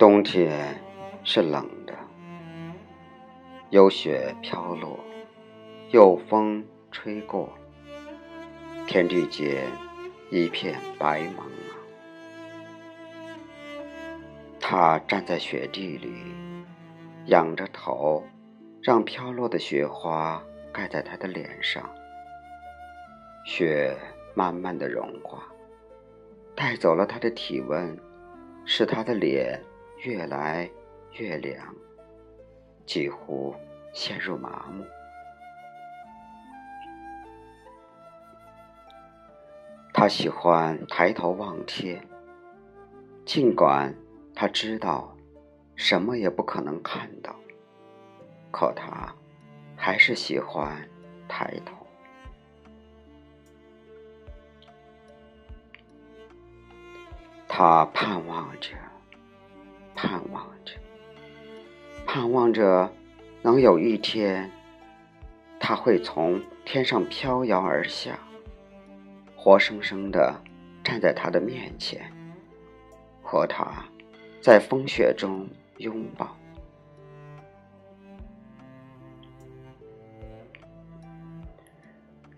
冬天是冷的，有雪飘落，有风吹过，天地间一片白茫茫。他站在雪地里，仰着头，让飘落的雪花盖在他的脸上。雪慢慢的融化，带走了他的体温，使他的脸。越来越凉，几乎陷入麻木。他喜欢抬头望天，尽管他知道什么也不可能看到，可他还是喜欢抬头。他盼望着。盼望着，盼望着，能有一天，他会从天上飘摇而下，活生生的站在他的面前，和他在风雪中拥抱。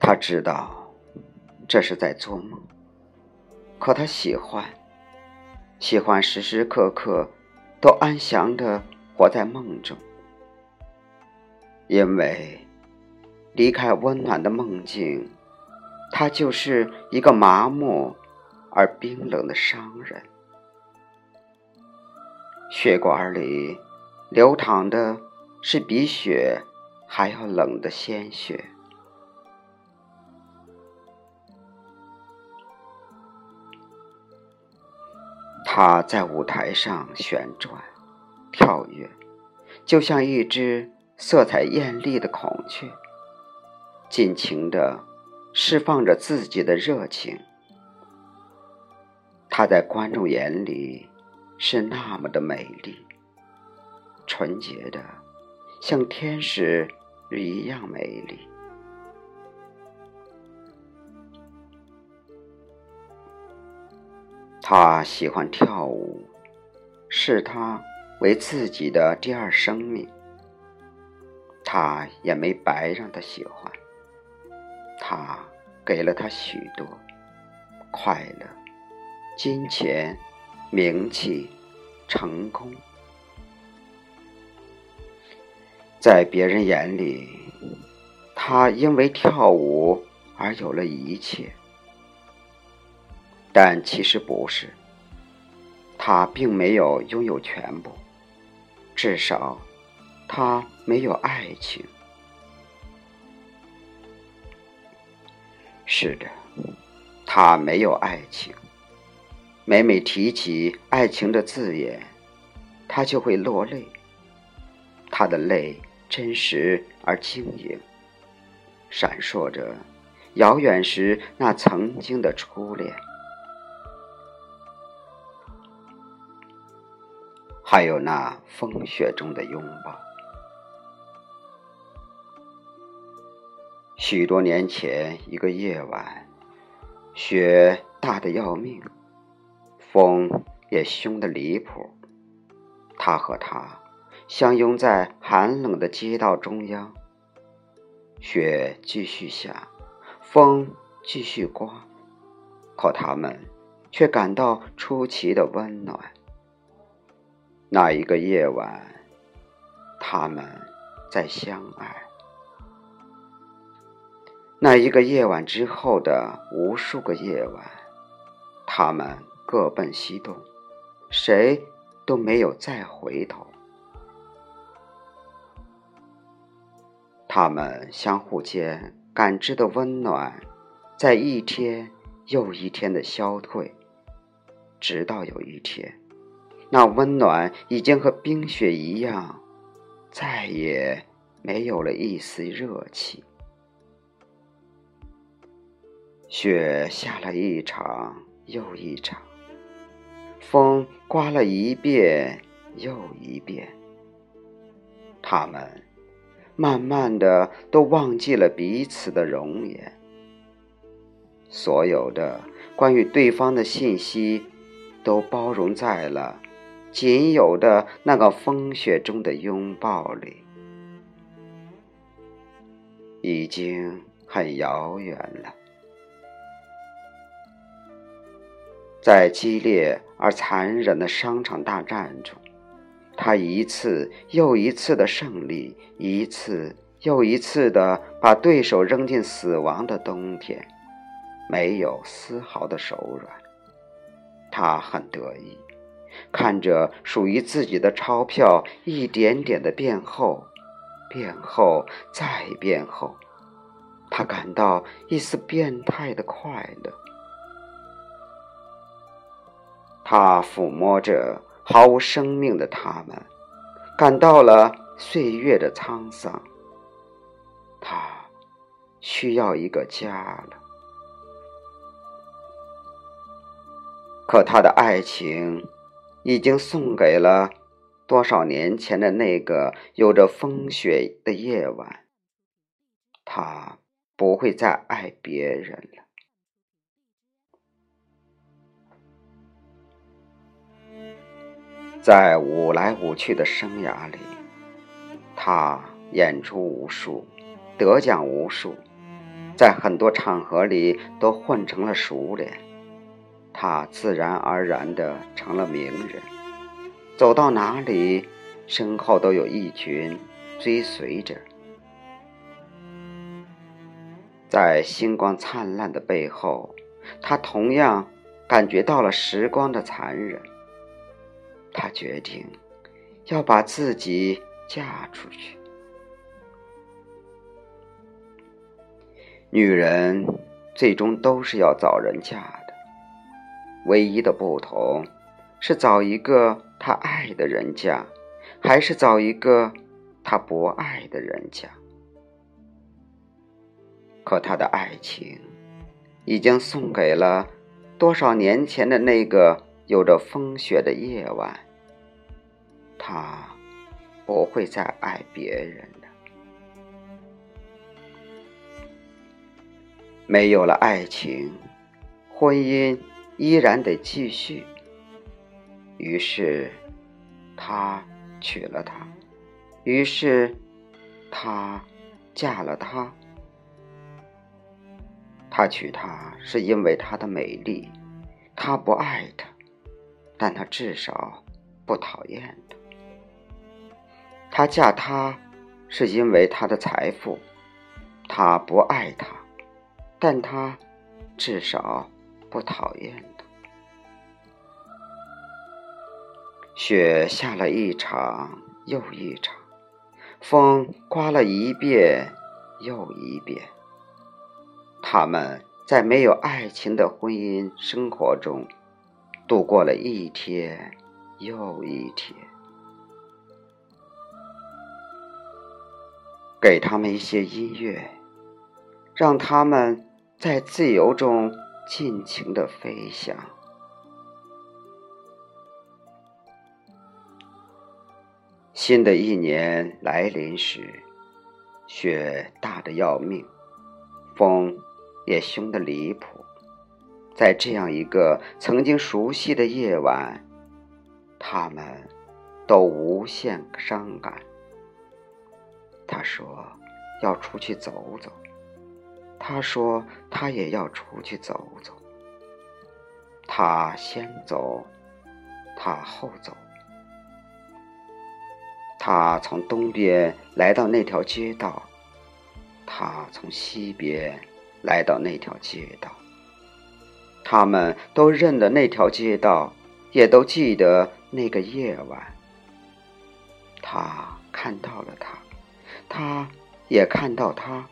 他知道这是在做梦，可他喜欢，喜欢时时刻刻。都安详的活在梦中，因为离开温暖的梦境，他就是一个麻木而冰冷的商人。血管里流淌的是比雪还要冷的鲜血。他在舞台上旋转、跳跃，就像一只色彩艳丽的孔雀，尽情地释放着自己的热情。他在观众眼里是那么的美丽、纯洁的，像天使一样美丽。他喜欢跳舞，视他为自己的第二生命。他也没白让他喜欢，他给了他许多快乐、金钱、名气、成功，在别人眼里，他因为跳舞而有了一切。但其实不是，他并没有拥有全部，至少，他没有爱情。是的，他没有爱情。每每提起爱情的字眼，他就会落泪。他的泪真实而晶莹，闪烁着遥远时那曾经的初恋。还有那风雪中的拥抱。许多年前，一个夜晚，雪大的要命，风也凶的离谱。他和他相拥在寒冷的街道中央，雪继续下，风继续刮，可他们却感到出奇的温暖。那一个夜晚，他们在相爱。那一个夜晚之后的无数个夜晚，他们各奔西东，谁都没有再回头。他们相互间感知的温暖，在一天又一天的消退，直到有一天。那温暖已经和冰雪一样，再也没有了一丝热气。雪下了一场又一场，风刮了一遍又一遍。他们慢慢的都忘记了彼此的容颜，所有的关于对方的信息都包容在了。仅有的那个风雪中的拥抱里，已经很遥远了。在激烈而残忍的商场大战中，他一次又一次的胜利，一次又一次的把对手扔进死亡的冬天，没有丝毫的手软。他很得意，看着属于自己的钞票一点点的变厚，变厚再变厚，他感到一丝变态的快乐。他抚摸着毫无生命的他们，感到了岁月的沧桑。他需要一个家了。可他的爱情已经送给了多少年前的那个有着风雪的夜晚。他不会再爱别人了。在舞来舞去的生涯里，他演出无数，得奖无数，在很多场合里都混成了熟脸。他自然而然的成了名人，走到哪里，身后都有一群追随着。在星光灿烂的背后，他同样感觉到了时光的残忍。他决定要把自己嫁出去。女人最终都是要找人嫁的，唯一的不同是找一个他爱的人家，还是找一个他不爱的人家。可他的爱情已经送给了多少年前的那个。有着风雪的夜晚，他不会再爱别人了。没有了爱情，婚姻依然得继续。于是，他娶了她，于是，她嫁了他。他娶她是因为她的美丽，他不爱她。但他至少不讨厌他。他嫁他，是因为他的财富。他不爱他，但他至少不讨厌雪下了一场又一场，风刮了一遍又一遍。他们在没有爱情的婚姻生活中。度过了一天又一天，给他们一些音乐，让他们在自由中尽情的飞翔。新的一年来临时，雪大的要命，风也凶的离谱。在这样一个曾经熟悉的夜晚，他们都无限伤感。他说要出去走走，他说他也要出去走走。他先走，他后走。他从东边来到那条街道，他从西边来到那条街道。他们都认得那条街道，也都记得那个夜晚。他看到了他，他也看到他。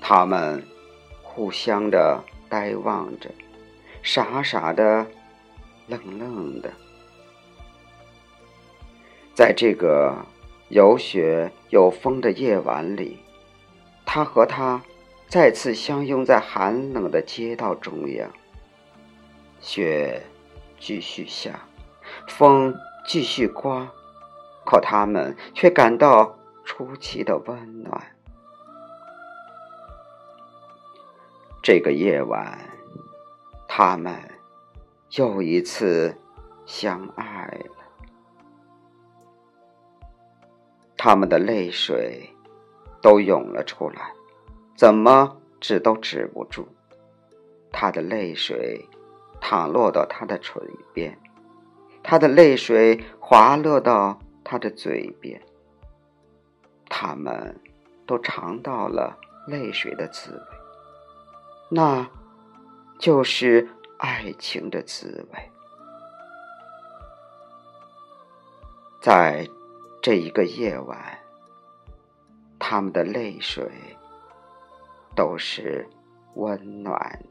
他们互相的呆望着，傻傻的，愣愣的。在这个有雪有风的夜晚里，他和他。再次相拥在寒冷的街道中央，雪继续下，风继续刮，可他们却感到出奇的温暖。这个夜晚，他们又一次相爱他们的泪水都涌了出来，怎么止都止不住。他的泪水淌落到他的唇边，他的泪水滑落到他的嘴边。他们都尝到了泪水的滋味，那就是爱情的滋味。在这一个夜晚，他们的泪水都是温暖。